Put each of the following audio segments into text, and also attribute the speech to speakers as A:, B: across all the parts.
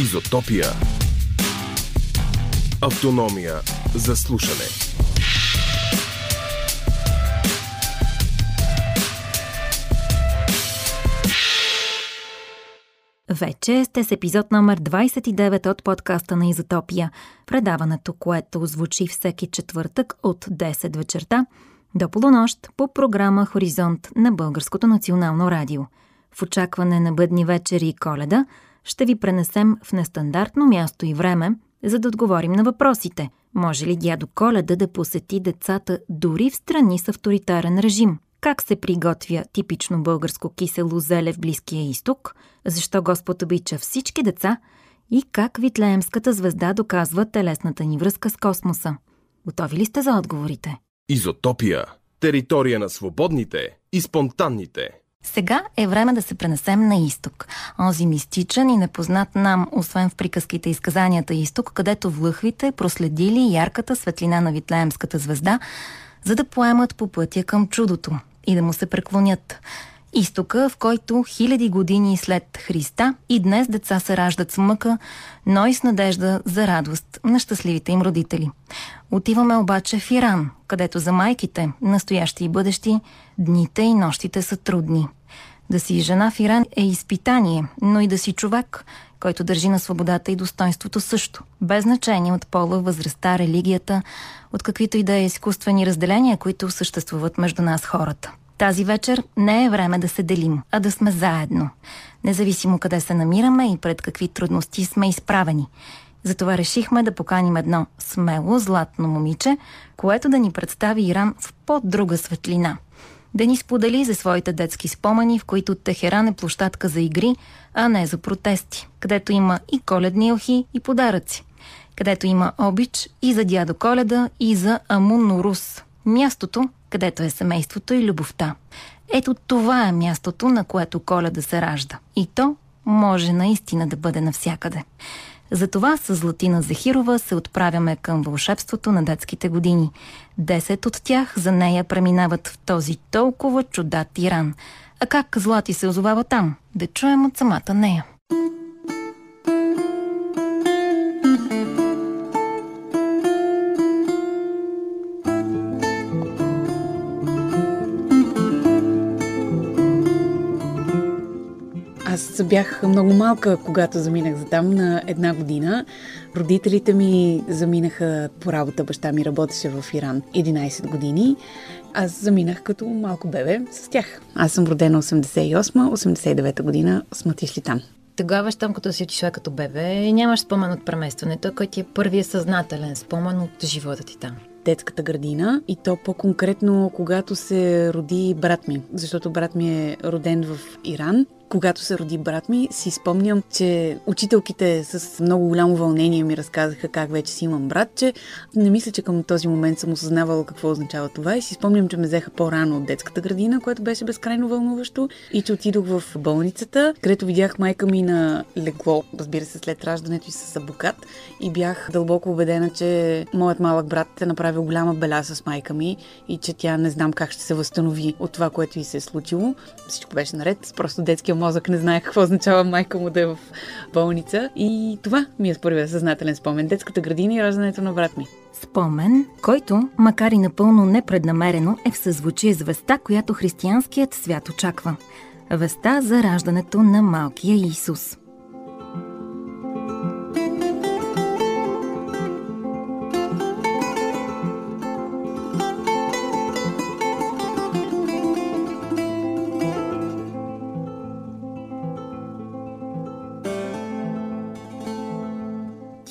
A: Изотопия. Автономия за слушане.
B: Вече сте с епизод номер 29 от подкаста на Изотопия, предаването, което звучи всеки четвъртък от 10 вечерта до полунощ по програма Хоризонт на Българското национално радио. В очакване на бъдни вечери и коледа ще ви пренесем в нестандартно място и време, за да отговорим на въпросите. Може ли дядо Коледа да посети децата дори в страни с авторитарен режим? Как се приготвя типично българско кисело зеле в Близкия изток? Защо Господ обича всички деца? И как Витлеемската звезда доказва телесната ни връзка с космоса? Готови ли сте за отговорите?
A: Изотопия. Територия на свободните и спонтанните.
B: Сега е време да се пренесем на изток. Онзи мистичен и непознат нам, освен в приказките и сказанията изток, където влъхвите проследили ярката светлина на Витлеемската звезда, за да поемат по пътя към чудото и да му се преклонят. Изтока, в който хиляди години след Христа и днес деца се раждат с мъка, но и с надежда за радост на щастливите им родители. Отиваме обаче в Иран, където за майките, настоящи и бъдещи, дните и нощите са трудни. Да си жена в Иран е изпитание, но и да си човек, който държи на свободата и достоинството също, без значение от пола, възрастта, религията, от каквито и да е изкуствени разделения, които съществуват между нас хората. Тази вечер не е време да се делим, а да сме заедно. Независимо къде се намираме и пред какви трудности сме изправени. Затова решихме да поканим едно смело, златно момиче, което да ни представи Иран в по-друга светлина. Да ни сподели за своите детски спомени, в които Техеран е площадка за игри, а не за протести, където има и коледни охи и подаръци, където има обич и за дядо Коледа, и за Амун Нурус, мястото, където е семейството и любовта. Ето това е мястото, на което коледа се ражда. И то може наистина да бъде навсякъде. Затова с Златина Захирова се отправяме към вълшебството на детските години. Десет от тях за нея преминават в този толкова чудат Иран. А как Злати се озовава там? Да чуем от самата нея.
C: Аз бях много малка, когато заминах за там на една година. Родителите ми заминаха по работа. Баща ми работеше в Иран 11 години. Аз заминах като малко бебе с тях. Аз съм родена 88-89 година сме отишли там.
B: Тогава, щом като си отишла като бебе, нямаш спомен от преместването, който ти е първият съзнателен спомен от живота ти там
C: детската градина и то по-конкретно, когато се роди брат ми, защото брат ми е роден в Иран когато се роди брат ми, си спомням, че учителките с много голямо вълнение ми разказаха как вече си имам брат, че не мисля, че към този момент съм осъзнавала какво означава това и си спомням, че ме взеха по-рано от детската градина, което беше безкрайно вълнуващо и че отидох в болницата, където видях майка ми на легло, разбира се, след раждането и с абокат и бях дълбоко убедена, че моят малък брат е направил голяма беля с майка ми и че тя не знам как ще се възстанови от това, което и се е случило. Всичко беше наред, просто детския мозък не знае какво означава майка му да е в болница. И това ми е първият съзнателен спомен. Детската градина и раждането на брат ми.
B: Спомен, който, макар и напълно непреднамерено, е в съзвучие с веста, която християнският свят очаква. Веста за раждането на малкия Исус.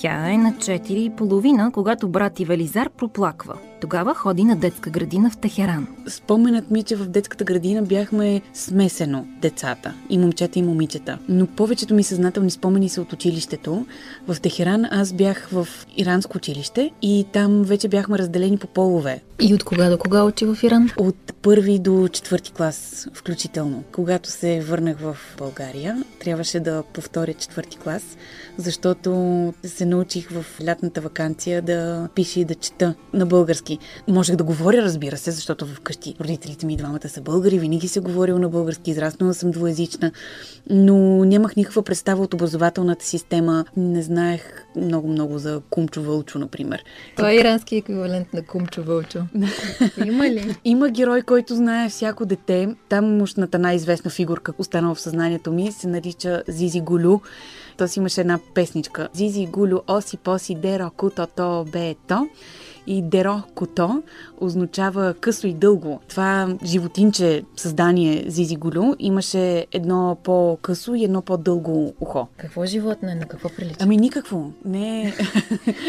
B: Тя е на 4,5, когато брат и Велизар проплаква. Тогава ходи на детска градина в Техеран.
C: Споменът ми е, че в детската градина бяхме смесено децата, и момчета и момичета. Но повечето ми съзнателни спомени са от училището. В Техеран аз бях в иранско училище и там вече бяхме разделени по полове.
B: И от кога до кога учи в Иран?
C: От първи до четвърти клас включително. Когато се върнах в България, трябваше да повторя четвърти клас, защото се научих в лятната вакансия да пиша и да чета на български български. Можех да говоря, разбира се, защото вкъщи родителите ми двамата са българи, винаги се говорил на български, израснала съм двоязична, но нямах никаква представа от образователната система. Не знаех много-много за Кумчо Вълчо, например.
B: Това е ирански еквивалент на Кумчо Вълчо. Има ли?
C: Има герой, който знае всяко дете. Там мощната най-известна фигурка, останала в съзнанието ми, се нарича Зизи Голю. Той си имаше една песничка. Зизи Голю, оси, поси, деро, куто, то, бе, то и деро кото означава късо и дълго. Това животинче създание Зизи Голю имаше едно по-късо и едно по-дълго ухо.
B: Какво животно е? На какво прилича?
C: Ами никакво. Не,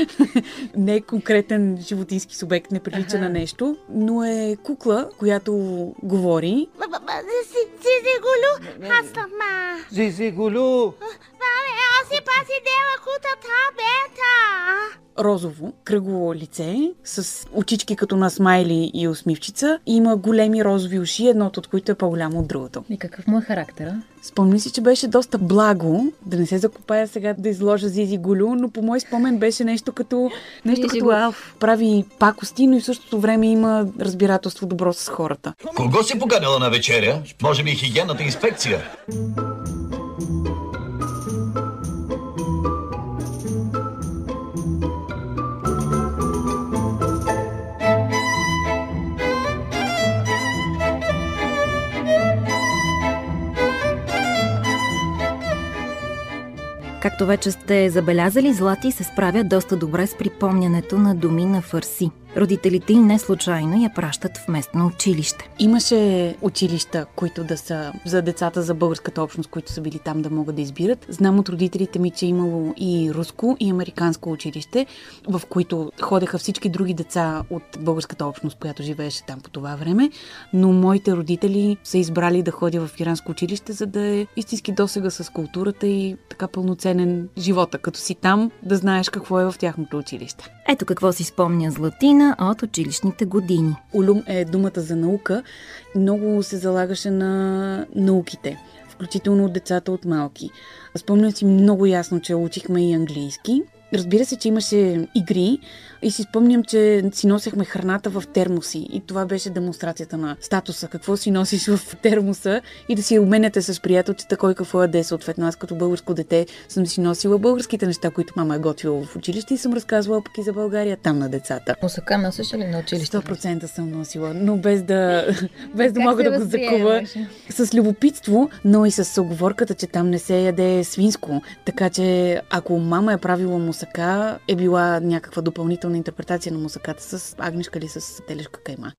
C: не е конкретен животински субект, не прилича ага. на нещо, но е кукла, която говори.
D: Зизи Голю, аз съм ма.
E: Зизи Голю.
D: Маме, аз си паси дела кута та бета
C: розово, кръгово лице, с очички като на смайли и усмивчица. И има големи розови уши, едното от които е по-голямо от другото.
B: И какъв му е характера?
C: Спомни си, че беше доста благо, да не се закопая сега да изложа Зизи Голю, но по мой спомен беше нещо като, нещо като Алф. Прави пакости, но и в същото време има разбирателство добро с хората.
E: Кого си поканила на вечеря? Може би хигиенната инспекция?
B: Както вече сте забелязали, Злати се справя доста добре с припомнянето на думи на Фарси. Родителите й не случайно я пращат в местно училище.
C: Имаше училища, които да са за децата за българската общност, които са били там да могат да избират. Знам от родителите ми, че е имало и руско, и американско училище, в които ходеха всички други деца от българската общност, която живееше там по това време. Но моите родители са избрали да ходя в иранско училище, за да е истински досега с културата и така пълноценен живота. Като си там, да знаеш какво е в тяхното училище.
B: Ето какво си спомня Златина от училищните години.
C: Улум е думата за наука. Много се залагаше на науките, включително от децата от малки. Спомням си много ясно, че учихме и английски. Разбира се, че имаше игри, и си спомням, че си носехме храната в термоси и това беше демонстрацията на статуса. Какво си носиш в термоса и да си обменяте с приятелчета кой какво яде. Съответно, аз като българско дете съм си носила българските неща, които мама е готвила в училище и съм разказвала пък и за България там на децата.
B: Мусака носиш ли на училище?
C: 100% съм носила, но без да, без да мога да го закува. С любопитство, но и с оговорката, че там не се яде свинско. Така че ако мама е правила мусака, е била някаква допълнителна интерпретация на музиката с агнешка или с телешка кайма.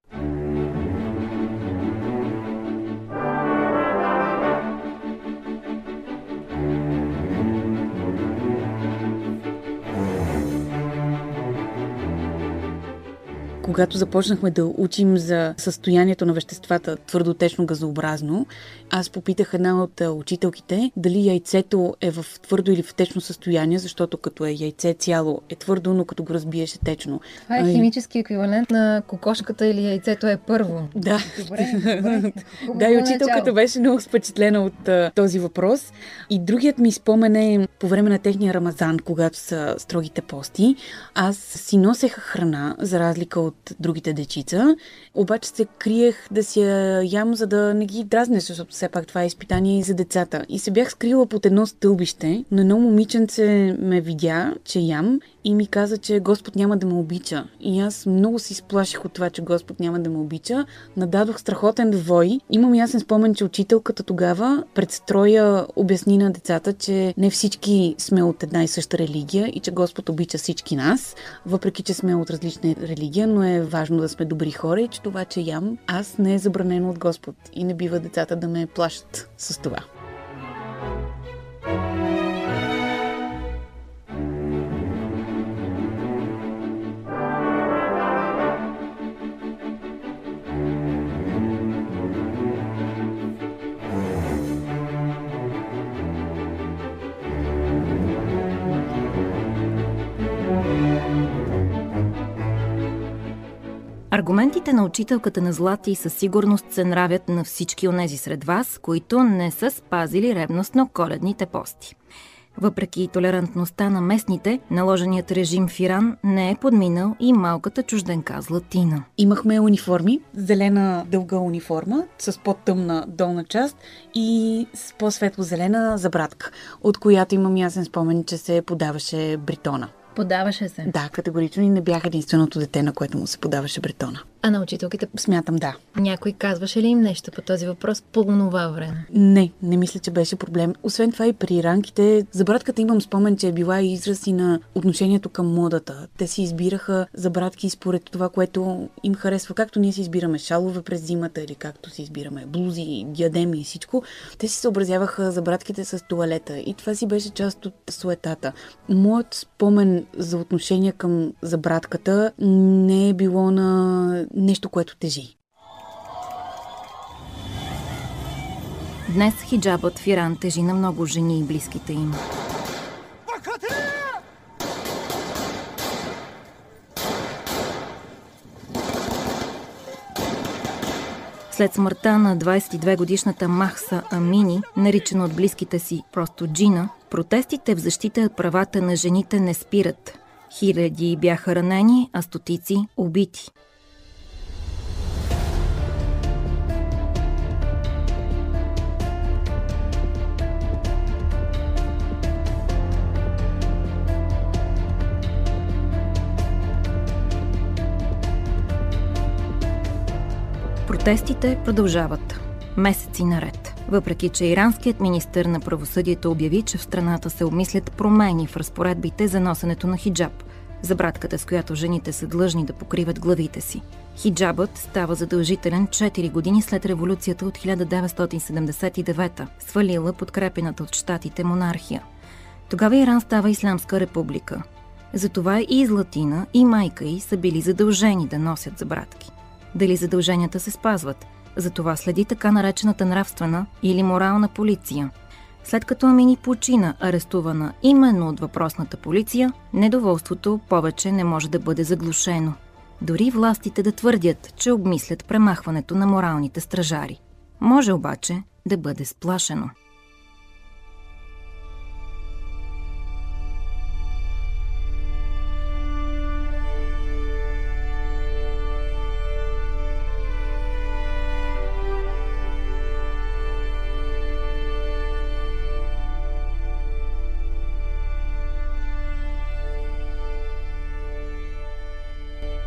C: Когато започнахме да учим за състоянието на веществата твърдотечно газообразно, аз попитах една от учителките дали яйцето е в твърдо или в течно състояние, защото като е яйце цяло е твърдо, но като го разбиеш е течно.
B: Това е химически еквивалент на кокошката или яйцето е първо.
C: Да. Добре. да, и учителката беше много впечатлена от а, този въпрос. И другият ми спомен е по време на техния рамазан, когато са строгите пости, аз си носех храна, за разлика от другите дечица, обаче се криех да си я ям, за да не ги дразне, защото все пак това е изпитание и за децата. И се бях скрила под едно стълбище, но едно момиченце ме видя, че ям и ми каза, че Господ няма да ме обича. И аз много се изплаших от това, че Господ няма да ме обича. Нададох страхотен вой. Имам ясен спомен, че учителката тогава пред строя обясни на децата, че не всички сме от една и съща религия и че Господ обича всички нас, въпреки че сме от различна религия, но е важно да сме добри хора и че това, че ям, аз не е забранено от Господ и не бива децата да ме плашат с това.
B: Аргументите на учителката на Злати със сигурност се нравят на всички онези сред вас, които не са спазили ревностно коледните пости. Въпреки толерантността на местните, наложеният режим в Иран не е подминал и малката чужденка Златина.
C: Имахме униформи, зелена дълга униформа с по-тъмна долна част и с по-светло-зелена забратка, от която имам ясен спомен, че се подаваше бритона.
B: Подаваше се.
C: Да, категорично и не бях единственото дете, на което му се подаваше бретона.
B: А на учителките
C: Смятам да.
B: някой казваше ли им нещо по този въпрос по това време?
C: Не, не мисля, че беше проблем. Освен това и при иранките, забратката имам спомен, че е била и израз и на отношението към модата. Те си избираха забратки според това, което им харесва. Както ние си избираме шалове през зимата или както си избираме блузи, диадеми и всичко, те си съобразяваха забратките с туалета. И това си беше част от суетата. Моят спомен за отношение към забратката не е било на нещо, което тежи.
B: Днес хиджабът в Иран тежи на много жени и близките им. След смъртта на 22-годишната Махса Амини, наричана от близките си просто Джина, протестите в защита правата на жените не спират. Хиляди бяха ранени, а стотици убити. Протестите продължават. Месеци наред. Въпреки, че иранският министр на правосъдието обяви, че в страната се обмислят промени в разпоредбите за носенето на хиджаб, забратката с която жените са длъжни да покриват главите си. Хиджабът става задължителен 4 години след революцията от 1979, свалила подкрепената от щатите монархия. Тогава Иран става Исламска република. Затова и Златина, и майка й са били задължени да носят забратки дали задълженията се спазват. За това следи така наречената нравствена или морална полиция. След като Амини почина, арестувана именно от въпросната полиция, недоволството повече не може да бъде заглушено. Дори властите да твърдят, че обмислят премахването на моралните стражари. Може обаче да бъде сплашено.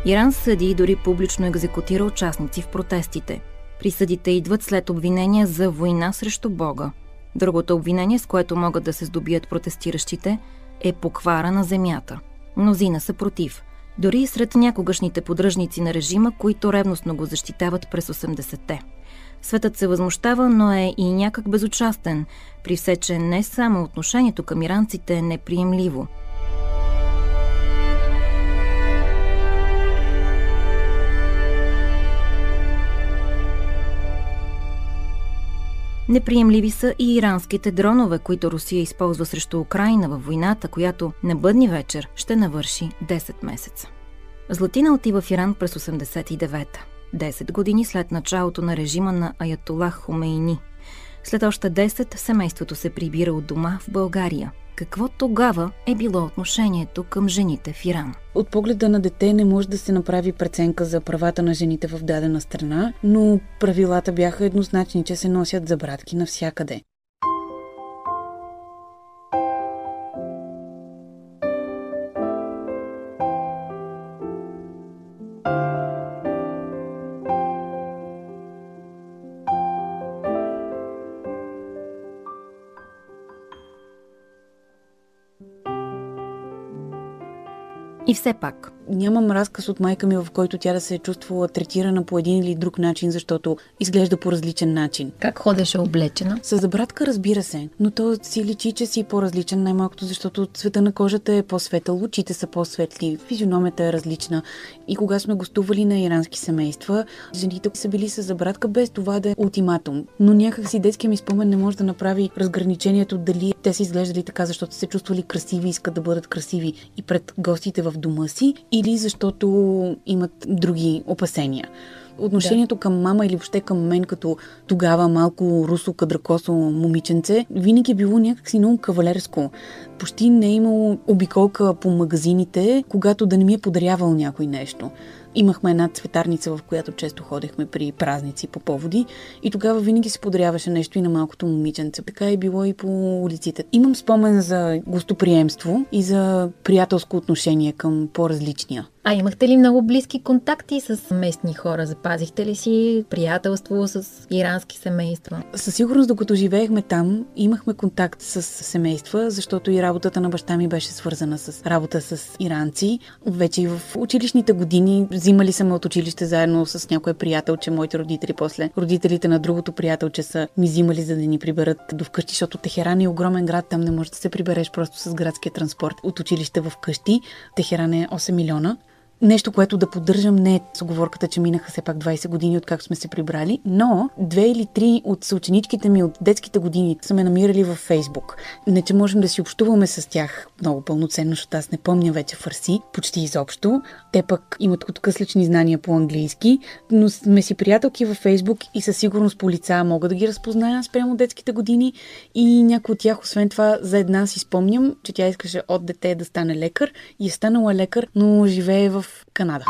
B: Иран съди и дори публично екзекутира участници в протестите. Присъдите идват след обвинения за война срещу Бога. Другото обвинение, с което могат да се здобият протестиращите, е поквара на земята. Мнозина са против. Дори и сред някогашните поддръжници на режима, които ревностно го защитават през 80-те. Светът се възмущава, но е и някак безучастен, при все, че не само отношението към иранците е неприемливо – Неприемливи са и иранските дронове, които Русия използва срещу Украина във войната, която на бъдни вечер ще навърши 10 месеца. Златина отива в Иран през 89-та, 10 години след началото на режима на Аятолах Хомейни. След още 10 семейството се прибира от дома в България – какво тогава е било отношението към жените в Иран?
C: От погледа на дете не може да се направи преценка за правата на жените в дадена страна, но правилата бяха еднозначни, че се носят забратки навсякъде.
B: И все пак.
C: Нямам разказ от майка ми, в който тя да се е чувствала третирана по един или друг начин, защото изглежда по различен начин.
B: Как ходеше облечена?
C: С забратка, разбира се, но то си личи, че си по-различен, най-малкото защото цвета на кожата е по-светъл, очите са по-светли, физиономията е различна. И кога сме гостували на ирански семейства, жените са били с забратка без това да е ултиматум. Но някак си детския ми спомен не може да направи разграничението дали те са изглеждали така, защото се чувствали красиви, искат да бъдат красиви и пред гостите в дома си, или защото имат други опасения. Отношението да. към мама или въобще към мен като тогава малко русо, кадракосо момиченце, винаги е било някакси много кавалерско. Почти не е имало обиколка по магазините, когато да не ми е подарявал някой нещо. Имахме една цветарница, в която често ходехме при празници по поводи и тогава винаги се подаряваше нещо и на малкото момиченце. Така е било и по улиците. Имам спомен за гостоприемство и за приятелско отношение към по-различния.
B: А имахте ли много близки контакти с местни хора? Запазихте ли си приятелство с ирански семейства?
C: Със сигурност, докато живеехме там, имахме контакт с семейства, защото и работата на баща ми беше свързана с работа с иранци. Вече и в училищните години взимали съм от училище заедно с някоя приятелче, моите родители, после родителите на другото приятелче са ни взимали за да ни приберат до вкъщи, защото Техеран е огромен град, там не можеш да се прибереш просто с градския транспорт от училище в къщи. Техеран е 8 милиона нещо, което да поддържам не е с оговорката, че минаха все пак 20 години от как сме се прибрали, но две или три от съученичките ми от детските години са ме намирали във Фейсбук. Не, че можем да си общуваме с тях много пълноценно, защото аз не помня вече фарси, почти изобщо. Те пък имат откъслични знания по английски, но сме си приятелки във Фейсбук и със сигурност по лица мога да ги разпозная спрямо детските години и някои от тях, освен това, за една си спомням, че тя искаше от дете да стане лекар и е станала лекар, но живее в Canadá.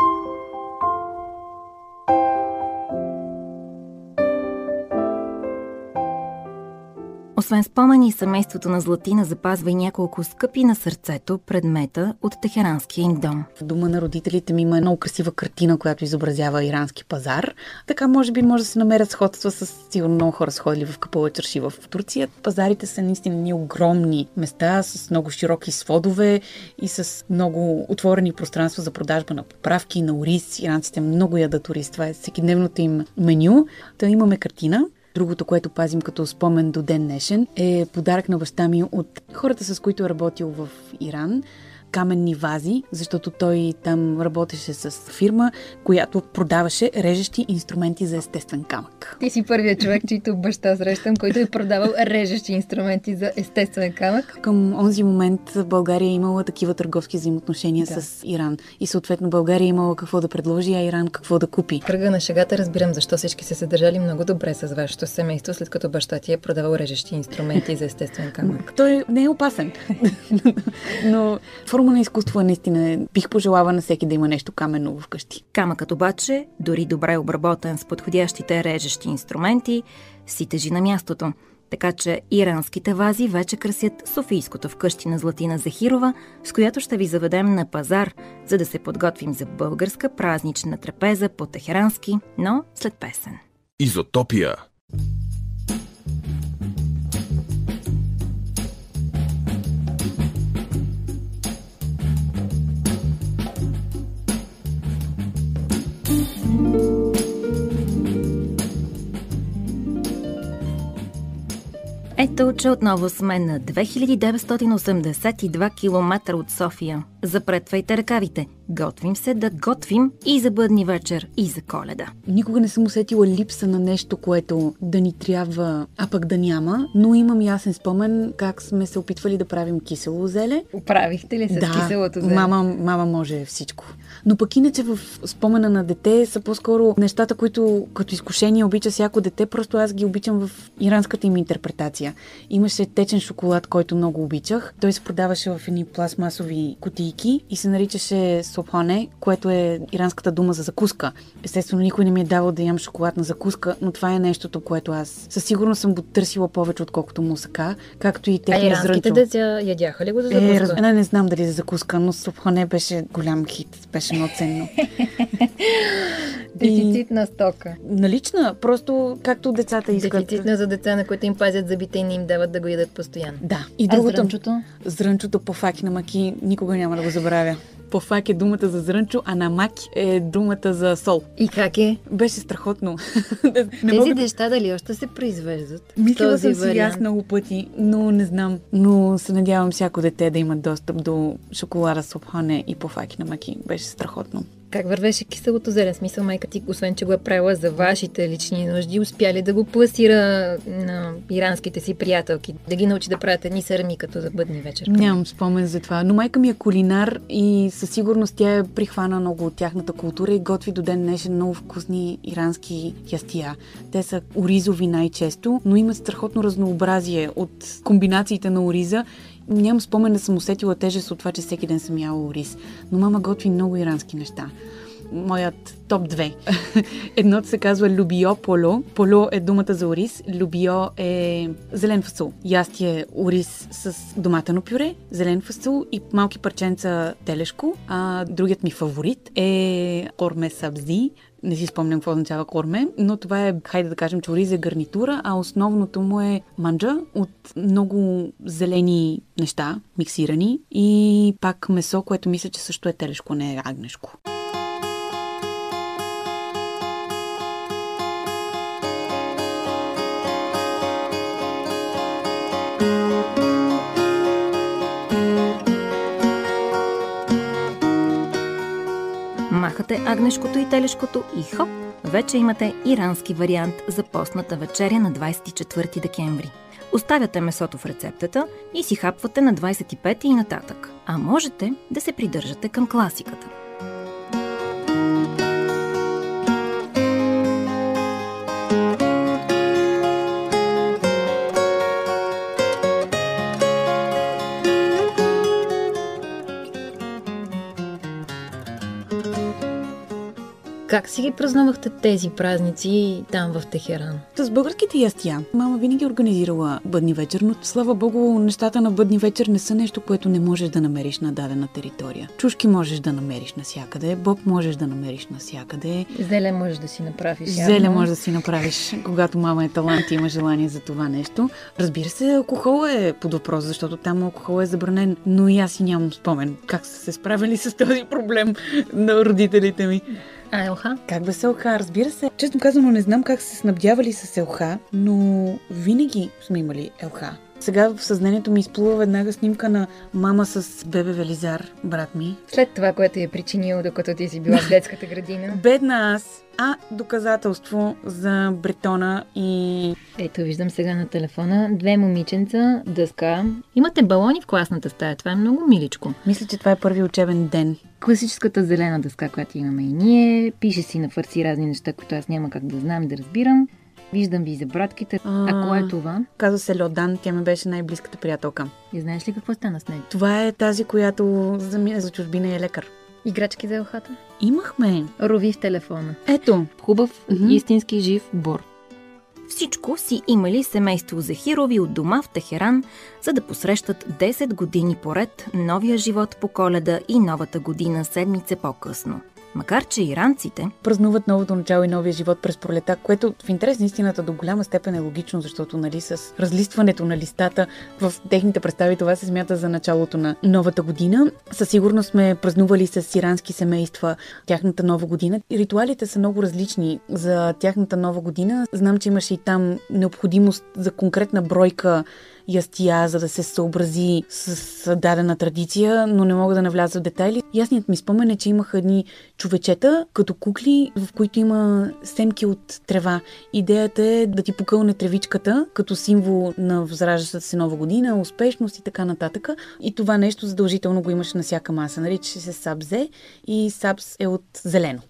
B: Освен спомени, семейството на Златина запазва и няколко скъпи на сърцето предмета от техеранския им дом.
C: В дома на родителите ми има много красива картина, която изобразява ирански пазар. Така може би може да се намерят сходства с сигурно много хора сходили в Капала Черши в Турция. Пазарите са наистина ни огромни места с много широки сводове и с много отворени пространства за продажба на поправки, на ориз. Иранците много ядат ориз. Това е всекидневното им меню. Та имаме картина, Другото, което пазим като спомен до ден днешен, е подарък на баща ми от хората, с които е работил в Иран каменни вази, защото той там работеше с фирма, която продаваше режещи инструменти за естествен камък.
B: Ти си първият човек, чийто баща срещам, който е продавал режещи инструменти за естествен камък.
C: Към онзи момент България е имала такива търговски взаимоотношения да. с Иран. И съответно България е имала какво да предложи, а Иран какво да купи.
B: Кръга на шегата разбирам защо всички се съдържали много добре с вашето семейство, след като баща ти е продавал режещи инструменти за естествен камък.
C: Той не е опасен. Но форма на изкуство наистина бих пожелава на всеки да има нещо каменно вкъщи.
B: Камъкът обаче, дори добре обработен с подходящите режещи инструменти, си тежи на мястото. Така че иранските вази вече красят Софийското вкъщи на Златина Захирова, с която ще ви заведем на пазар, за да се подготвим за българска празнична трапеза по техерански, но след песен.
A: Изотопия
B: Ето, че отново сме на 2982 км от София. Запретвайте ръкавите. Готвим се да готвим и за бъдни вечер, и за коледа.
C: Никога не съм усетила липса на нещо, което да ни трябва, а пък да няма, но имам ясен спомен как сме се опитвали да правим кисело зеле.
B: Оправихте ли с
C: да,
B: киселото зеле?
C: Мама, мама може всичко. Но пък иначе в спомена на дете са по-скоро нещата, които като изкушение обича всяко дете, просто аз ги обичам в иранската им интерпретация. Имаше течен шоколад, който много обичах. Той се продаваше в едни пластмасови кутийки и се наричаше сопхоне, което е иранската дума за закуска. Естествено, никой не ми е давал да ям шоколад на закуска, но това е нещото, което аз със сигурност съм го търсила повече, отколкото мусака, както и техния
B: а иранските деца ядяха ли го за
C: закуска? Е, раз... не, не знам дали за закуска, но сопхоне беше голям хит, беше много ценно.
B: Дефицитна стока.
C: Налична, просто както децата искат.
B: Дефицитна за деца, на които им пазят зъбите и не им дават да го ядат постоянно.
C: Да.
B: И другото. зрънчото?
C: Зрънчото по факи на маки никога няма да го забравя. По фак е думата за зрънчо, а на маки е думата за сол.
B: И как е?
C: Беше страхотно.
B: не Тези мога... неща дали още се произвеждат?
C: Мислила съм си аз много пъти, но не знам. Но се надявам всяко дете да има достъп до шоколада с обхане и по факи на маки. Беше страхотно.
B: Как вървеше киселото зеле? Смисъл, майка ти, освен че го е правила за вашите лични нужди, успя ли да го пласира на иранските си приятелки? Да ги научи да правят едни сърми като за бъдни вечер?
C: Нямам спомен за това. Но майка ми е кулинар и със сигурност тя е прихвана много от тяхната култура и готви до ден днешен много вкусни ирански ястия. Те са оризови най-често, но имат страхотно разнообразие от комбинациите на ориза нямам спомен да съм усетила тежест от това, че всеки ден съм яла ориз. Но мама готви много ирански неща моят топ 2. Едното се казва любио поло. Поло е думата за ориз. Любио е зелен фасул. Ястие ориз с доматено пюре, зелен фасул и малки парченца телешко. А другият ми фаворит е корме сабзи. Не си спомням какво означава корме, но това е, хайде да кажем, че ориз е гарнитура, а основното му е манджа от много зелени неща, миксирани и пак месо, което мисля, че също е телешко, не е агнешко.
B: Махате агнешкото и телешкото и хоп, вече имате ирански вариант за постната вечеря на 24 декември. Оставяте месото в рецептата и си хапвате на 25 и нататък. А можете да се придържате към класиката – Как си ги празнувахте тези празници там в Техеран?
C: С българските ястия. Мама винаги е организирала бъдни вечер, но слава богу, нещата на бъдни вечер не са нещо, което не можеш да намериш на дадена територия. Чушки можеш да намериш навсякъде, боб можеш да намериш навсякъде.
B: Зеле можеш да си направиш.
C: Зеле можеш да си направиш, когато мама е талант и има желание за това нещо. Разбира се, алкохол е под въпрос, защото там алкохол е забранен, но и аз си нямам спомен как са се справили с този проблем на родителите ми.
B: А елха?
C: Как без елха? Разбира се. Честно казано, не знам как се снабдявали с елха, но винаги сме имали елха. Сега в съзнанието ми изплува веднага снимка на мама с бебе Велизар, брат ми.
B: След това, което е причинил, докато ти си била в детската градина.
C: Бедна аз. А доказателство за бретона и...
B: Ето, виждам сега на телефона две момиченца, дъска. Имате балони в класната стая. Това е много миличко.
C: Мисля, че това е първи учебен ден.
B: Класическата зелена дъска, която имаме и ние. Пише си на фарси разни неща, които аз няма как да знам да разбирам. Виждам ви за братките. А, а кое е това?
C: Казва се Льодан, тя ми беше най-близката приятелка.
B: И знаеш ли какво стана с нея?
C: Това е тази, която замина за чужбина е лекар.
B: Играчки за елхата?
C: Имахме.
B: Рови в телефона.
C: Ето.
B: Хубав, mm-hmm. истински жив бор. Всичко си имали семейство Захирови от дома в Техеран, за да посрещат 10 години поред новия живот по коледа и новата година седмица по-късно – Макар, че иранците
C: празнуват новото начало и новия живот през пролета, което в интерес на истината до голяма степен е логично, защото нали, с разлистването на листата в техните представи това се смята за началото на новата година. Със сигурност сме празнували с ирански семейства тяхната нова година. Ритуалите са много различни за тяхната нова година. Знам, че имаше и там необходимост за конкретна бройка ястия, за да се съобрази с дадена традиция, но не мога да навляза в детайли. Ясният ми спомен е, че имаха едни човечета, като кукли, в които има семки от трева. Идеята е да ти покълне тревичката, като символ на възраждащата се нова година, успешност и така нататък. И това нещо задължително го имаш на всяка маса. Нарича се сабзе и сабс е от зелено.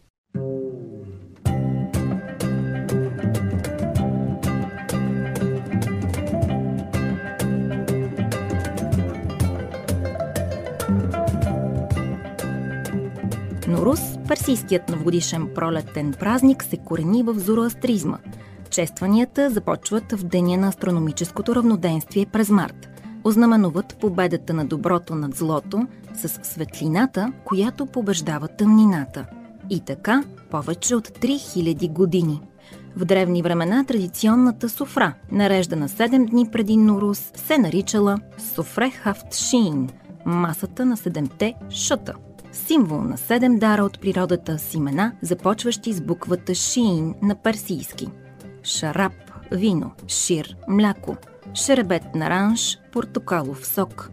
B: Норус, персийският новогодишен пролетен празник, се корени в зороастризма. Честванията започват в деня на астрономическото равноденствие през март. Ознаменуват победата на доброто над злото с светлината, която побеждава тъмнината. И така повече от 3000 години. В древни времена традиционната суфра, нареждана 7 дни преди Норус, се наричала Суфре Хафтшин – масата на седемте шъта – символ на седем дара от природата с имена, започващи с буквата Шиин на персийски. Шараб – вино, шир – мляко, шеребет наранж – портокалов сок,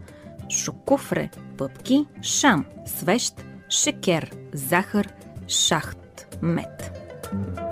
B: шокуфре – пъпки, шам – свещ, шекер – захар, Шахт Мед. В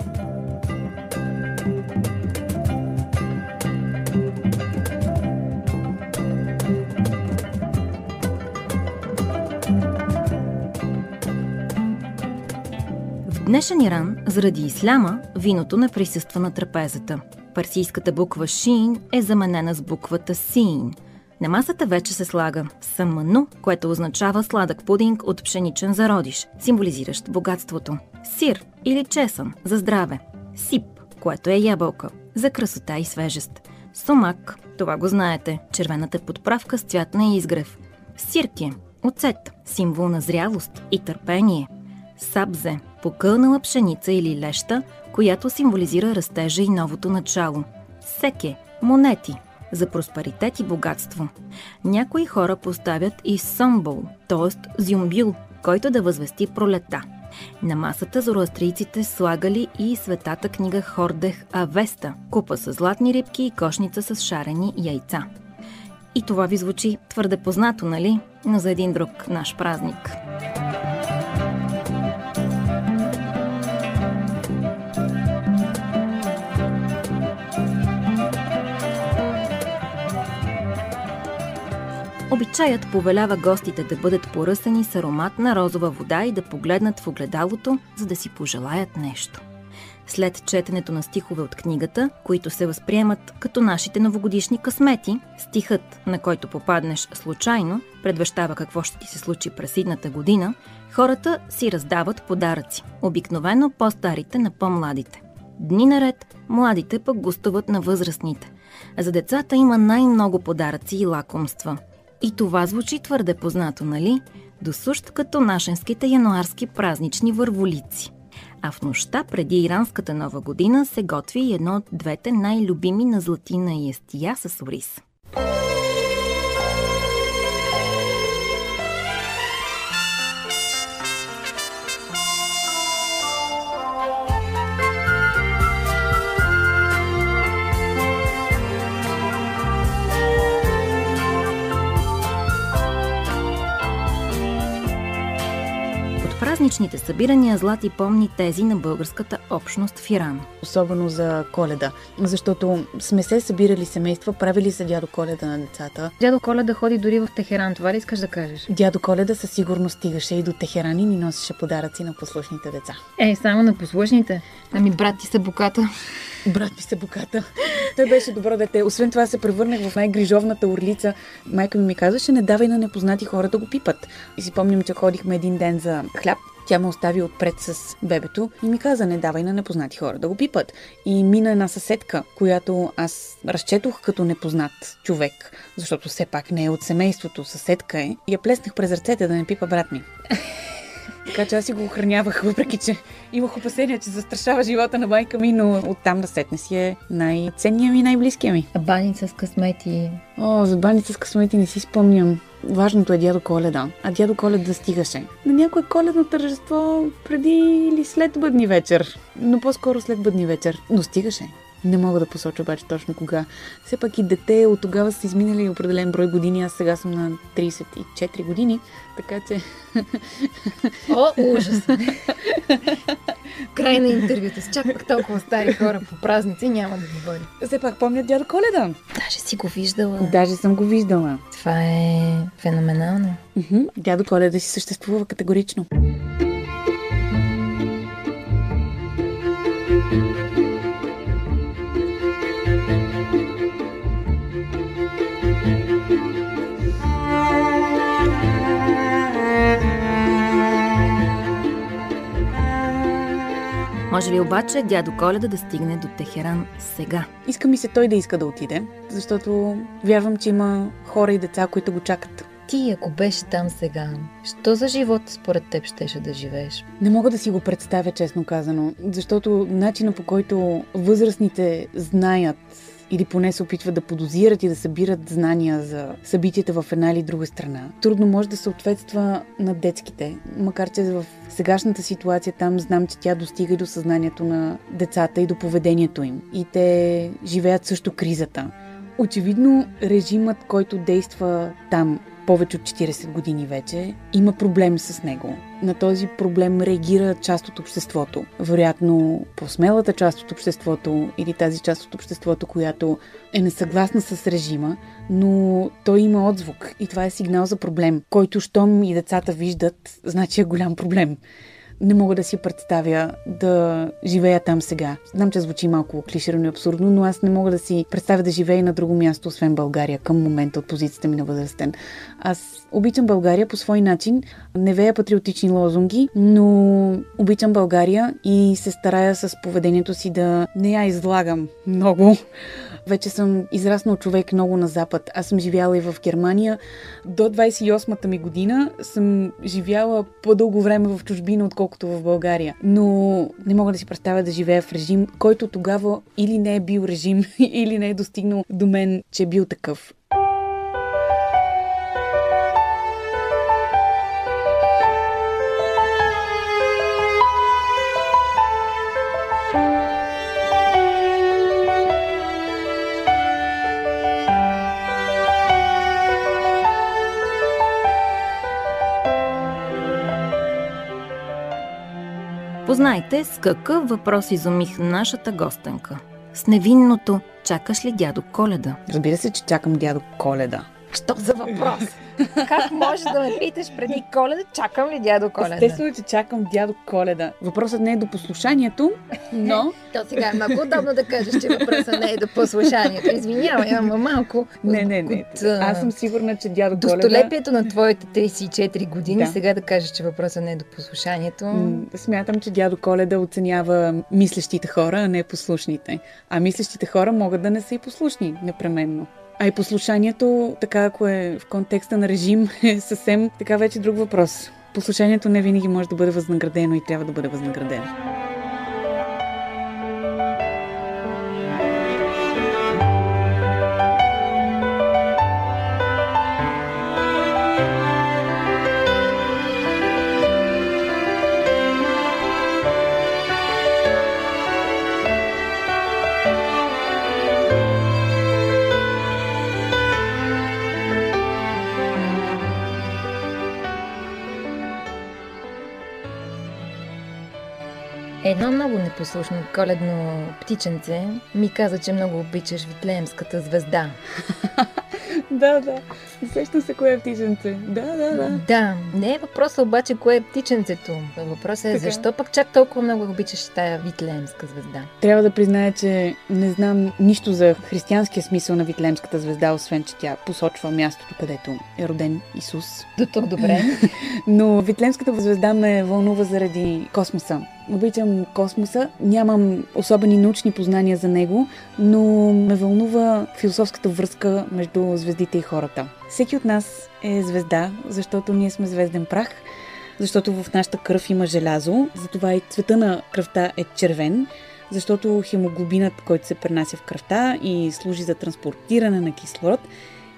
B: днешен Иран, заради исляма, виното не присъства на трапезата. Парсийската буква Шин е заменена с буквата Син. На масата вече се слага саману, което означава сладък пудинг от пшеничен зародиш, символизиращ богатството. Сир или чесън за здраве. Сип, което е ябълка, за красота и свежест. Сомак, това го знаете, червената подправка с цвят на изгрев. Сирке, оцет, символ на зрялост и търпение. Сабзе, покълнала пшеница или леща, която символизира растежа и новото начало. Секе, монети, за просперитет и богатство. Някои хора поставят и сомбол, т.е. зюмбюл, който да възвести пролета. На масата зороастрийците слагали и светата книга Хордех Авеста, купа с златни рибки и кошница с шарени яйца. И това ви звучи твърде познато, нали? Но за един друг наш празник. Обичаят повелява гостите да бъдат поръсени с аромат на розова вода и да погледнат в огледалото, за да си пожелаят нещо. След четенето на стихове от книгата, които се възприемат като нашите новогодишни късмети, стихът, на който попаднеш случайно, предвещава какво ще ти се случи през идната година, хората си раздават подаръци, обикновено по-старите на по-младите. Дни наред, младите пък гостуват на възрастните. За децата има най-много подаръци и лакомства – и това звучи твърде познато, нали? Досущ като нашенските януарски празнични върволици. А в нощта преди иранската нова година се готви едно от двете най-любими на златина ястия с ориз. Празничните събирания Злати помни тези на българската общност в Иран.
C: Особено за коледа, защото сме се събирали семейства, правили се дядо коледа на децата.
B: Дядо Коледа ходи дори в Техеран, това ли искаш да кажеш?
C: Дядо Коледа със сигурност стигаше и до Техеран и ни носеше подаръци на послушните деца.
B: Е, само на послушните? Ами брат ти са буката.
C: Брат ми се буката. Той беше добро дете. Освен това се превърнах в най-грижовната орлица. Майка ми ми казваше, не давай на непознати хора да го пипат. И си помням, че ходихме един ден за хляб тя ме остави отпред с бебето и ми каза, не давай на непознати хора да го пипат. И мина една съседка, която аз разчетох като непознат човек, защото все пак не е от семейството, съседка е. И я плеснах през ръцете да не пипа брат ми. Така че аз си го охранявах, въпреки че имах опасения, че застрашава живота на майка ми, но оттам да сетне си е най-ценният ми и най-близкия ми.
B: А баница с късмети?
C: О, за баница с късмети не си спомням. Важното е дядо Коледа, а дядо Коледа стигаше. На някое коледно тържество преди или след бъдни вечер, но по-скоро след бъдни вечер, но стигаше. Не мога да посоча обаче точно кога. Все пак и дете от тогава са изминали определен брой години. Аз сега съм на 34 години, така че...
B: О, ужас! Край на интервюто. С чак пък толкова стари хора по празници няма да говори.
C: Все пак помня дядо Коледа.
B: Даже си го виждала.
C: Даже съм го виждала.
B: Това е феноменално.
C: Дядо Коледа си съществува категорично.
B: Може ли обаче дядо Коледа да стигне до Техеран сега?
C: Иска ми се той да иска да отиде, защото вярвам, че има хора и деца, които го чакат.
B: Ти, ако беше там сега, що за живот според теб щеше да живееш?
C: Не мога да си го представя, честно казано, защото начина по който възрастните знаят или поне се опитват да подозират и да събират знания за събитията в една или друга страна. Трудно може да съответства на детските, макар че в сегашната ситуация там знам, че тя достига и до съзнанието на децата и до поведението им. И те живеят също кризата. Очевидно, режимът, който действа там повече от 40 години вече, има проблем с него. На този проблем реагира част от обществото. Вероятно, по-смелата част от обществото или тази част от обществото, която е несъгласна с режима, но той има отзвук и това е сигнал за проблем, който щом и децата виждат, значи е голям проблем не мога да си представя да живея там сега. Знам, че звучи малко клиширано и абсурдно, но аз не мога да си представя да живея на друго място, освен България, към момента от позицията ми на възрастен. Аз обичам България по свой начин, не вея патриотични лозунги, но обичам България и се старая с поведението си да не я излагам много. Вече съм израснал човек много на запад. Аз съм живяла и в Германия. До 28-та ми година съм живяла по-дълго време в чужбина, отколкото в България. Но не мога да си представя да живея в режим, който тогава или не е бил режим, или не е достигнал до мен, че е бил такъв.
B: Познайте с какъв въпрос изумих нашата гостенка. С невинното «Чакаш ли дядо Коледа?»
C: Разбира се, че чакам дядо Коледа.
B: Що за въпрос? Как можеш да ме питаш преди коледа, чакам ли дядо коледа?
C: Естествено, че чакам дядо коледа. Въпросът не е до послушанието, но...
B: То сега е много удобно да кажеш, че въпросът не е до послушанието. Извинявай, ама малко...
C: Не, не, не. От, Аз съм сигурна, че дядо
B: коледа... Достолепието на твоите 34 години, да. сега да кажеш, че въпросът не е до послушанието...
C: Смятам, че дядо Коледа оценява мислещите хора, а не послушните. А мислещите хора могат да не са и послушни, непременно. А и послушанието, така ако е в контекста на режим, е съвсем така вече друг въпрос. Послушанието не винаги може да бъде възнаградено и трябва да бъде възнаградено.
B: Едно много непослушно коледно птиченце ми каза, че много обичаш Витлеемската звезда.
C: да, да. Сещам се кое е птиченце. Да, да, да.
B: Да. Не е въпросът обаче кое е птиченцето. Въпросът е така. защо пък чак толкова много обичаш тая Витлеемска звезда.
C: Трябва да призная, че не знам нищо за християнския смисъл на Витлеемската звезда, освен че тя посочва мястото, където е роден Исус.
B: До тук добре.
C: Но Витлеемската звезда ме вълнува заради космоса. Обичам космоса, нямам особени научни познания за него, но ме вълнува философската връзка между звездите и хората. Всеки от нас е звезда, защото ние сме звезден прах, защото в нашата кръв има желязо, затова и цвета на кръвта е червен, защото хемоглобинът, който се пренася в кръвта и служи за транспортиране на кислород,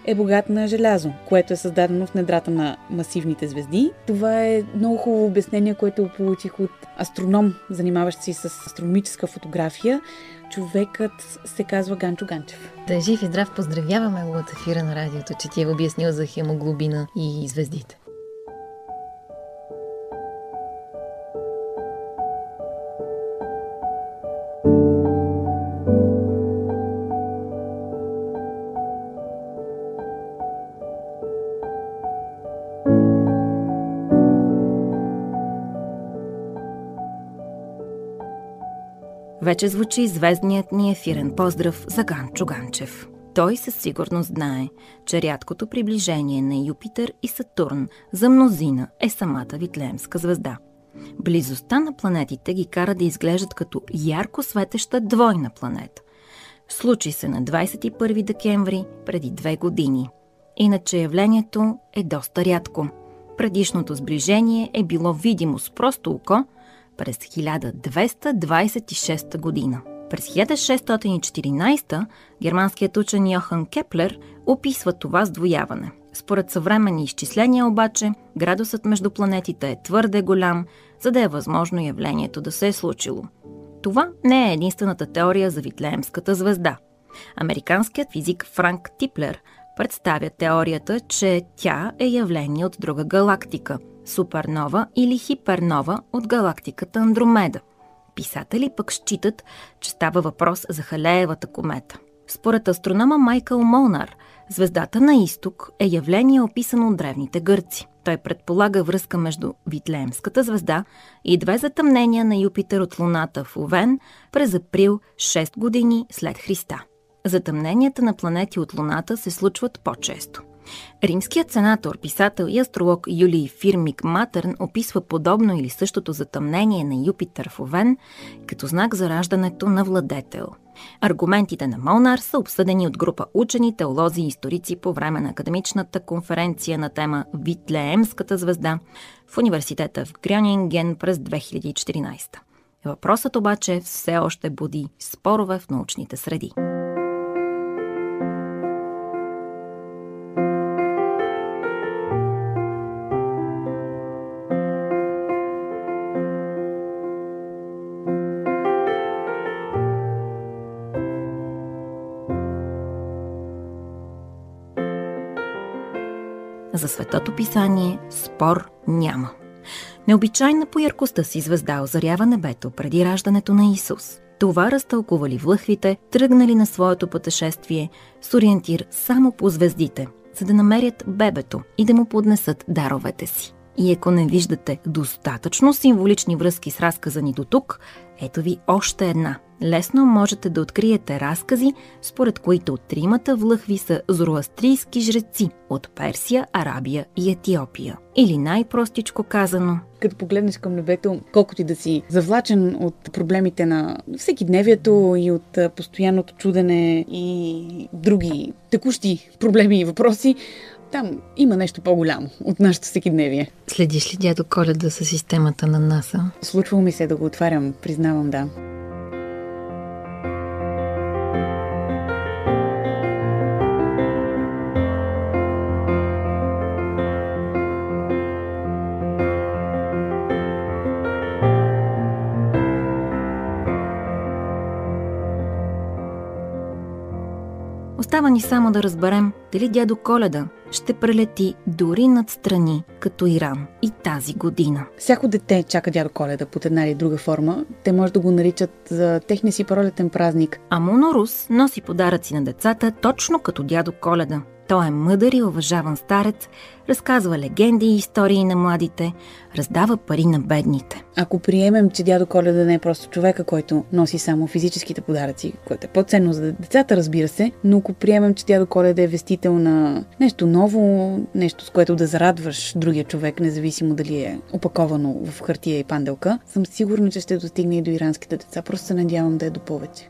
C: е богат на желязо, което е създадено в недрата на масивните звезди. Това е много хубаво обяснение, което получих от астроном, занимаващ се с астрономическа фотография. Човекът се казва Ганчо Ганчев.
B: Да жив и здрав, поздравяваме го от ефира на радиото, че ти е обяснил за хемоглобина и звездите. Вече звучи звездният ни ефирен поздрав за Ганчо Ганчев. Той със сигурност знае, че рядкото приближение на Юпитер и Сатурн за мнозина е самата Витлеемска звезда. Близостта на планетите ги кара да изглеждат като ярко светеща двойна планета. Случи се на 21 декември преди две години. Иначе явлението е доста рядко. Предишното сближение е било видимо с просто око – през 1226 година. През 1614 германският учен Йохан Кеплер описва това сдвояване. Според съвременни изчисления обаче, градусът между планетите е твърде голям, за да е възможно явлението да се е случило. Това не е единствената теория за Витлеемската звезда. Американският физик Франк Типлер представя теорията, че тя е явление от друга галактика – супернова или хипернова от галактиката Андромеда. Писатели пък считат, че става въпрос за Халеевата комета. Според астронома Майкъл Молнар, звездата на изток е явление описано от древните гърци. Той предполага връзка между Витлеемската звезда и две затъмнения на Юпитер от Луната в Овен през април 6 години след Христа. Затъмненията на планети от Луната се случват по-често. Римският сенатор, писател и астролог Юлий Фирмик Матърн описва подобно или същото затъмнение на Юпитер в Овен като знак за раждането на владетел. Аргументите на Молнар са обсъдени от група учени, теолози и историци по време на академичната конференция на тема Витлеемската звезда в университета в Грянинген през 2014. Въпросът обаче все още буди спорове в научните среди. Светото писание спор няма. Необичайна по яркостта си звезда озарява небето преди раждането на Исус. Това разтълкували влъхвите, тръгнали на своето пътешествие с ориентир само по звездите, за да намерят бебето и да му поднесат даровете си. И ако не виждате достатъчно символични връзки с разказа ни до тук, ето ви още една. Лесно можете да откриете разкази, според които тримата влъхви са зороастрийски жреци от Персия, Арабия и Етиопия. Или най-простичко казано,
C: като погледнеш към небето, колкото и да си завлачен от проблемите на всеки дневието и от постоянното чудене и други текущи проблеми и въпроси, там има нещо по-голямо от нашето всекидневие.
B: Следиш ли дядо Коледа с системата на НАСА?
C: Случвало ми се да го отварям, признавам, да.
B: Остава ни само да разберем дали дядо Коледа ще прелети дори над страни като Иран и тази година.
C: Всяко дете чака дядо Коледа под една или друга форма. Те може да го наричат за техния си пролетен празник.
B: А Монорус носи подаръци на децата точно като дядо Коледа. Той е мъдър и уважаван старец, разказва легенди и истории на младите, раздава пари на бедните.
C: Ако приемем, че дядо Коледа не е просто човека, който носи само физическите подаръци, което е по-ценно за децата, разбира се, но ако приемем, че дядо Коледа е вестител на нещо ново, нещо с което да зарадваш другия човек, независимо дали е опаковано в хартия и панделка, съм сигурна, че ще достигне и до иранските деца. Просто се надявам да е до повече.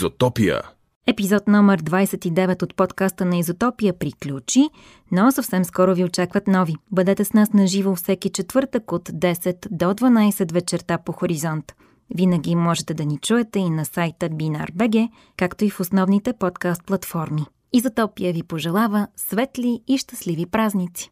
A: Изотопия.
B: Епизод номер 29 от подкаста на Изотопия приключи, но съвсем скоро ви очакват нови. Бъдете с нас на живо всеки четвъртък от 10 до 12 вечерта по хоризонт. Винаги можете да ни чуете и на сайта Binar.bg, както и в основните подкаст платформи. Изотопия ви пожелава светли и щастливи празници!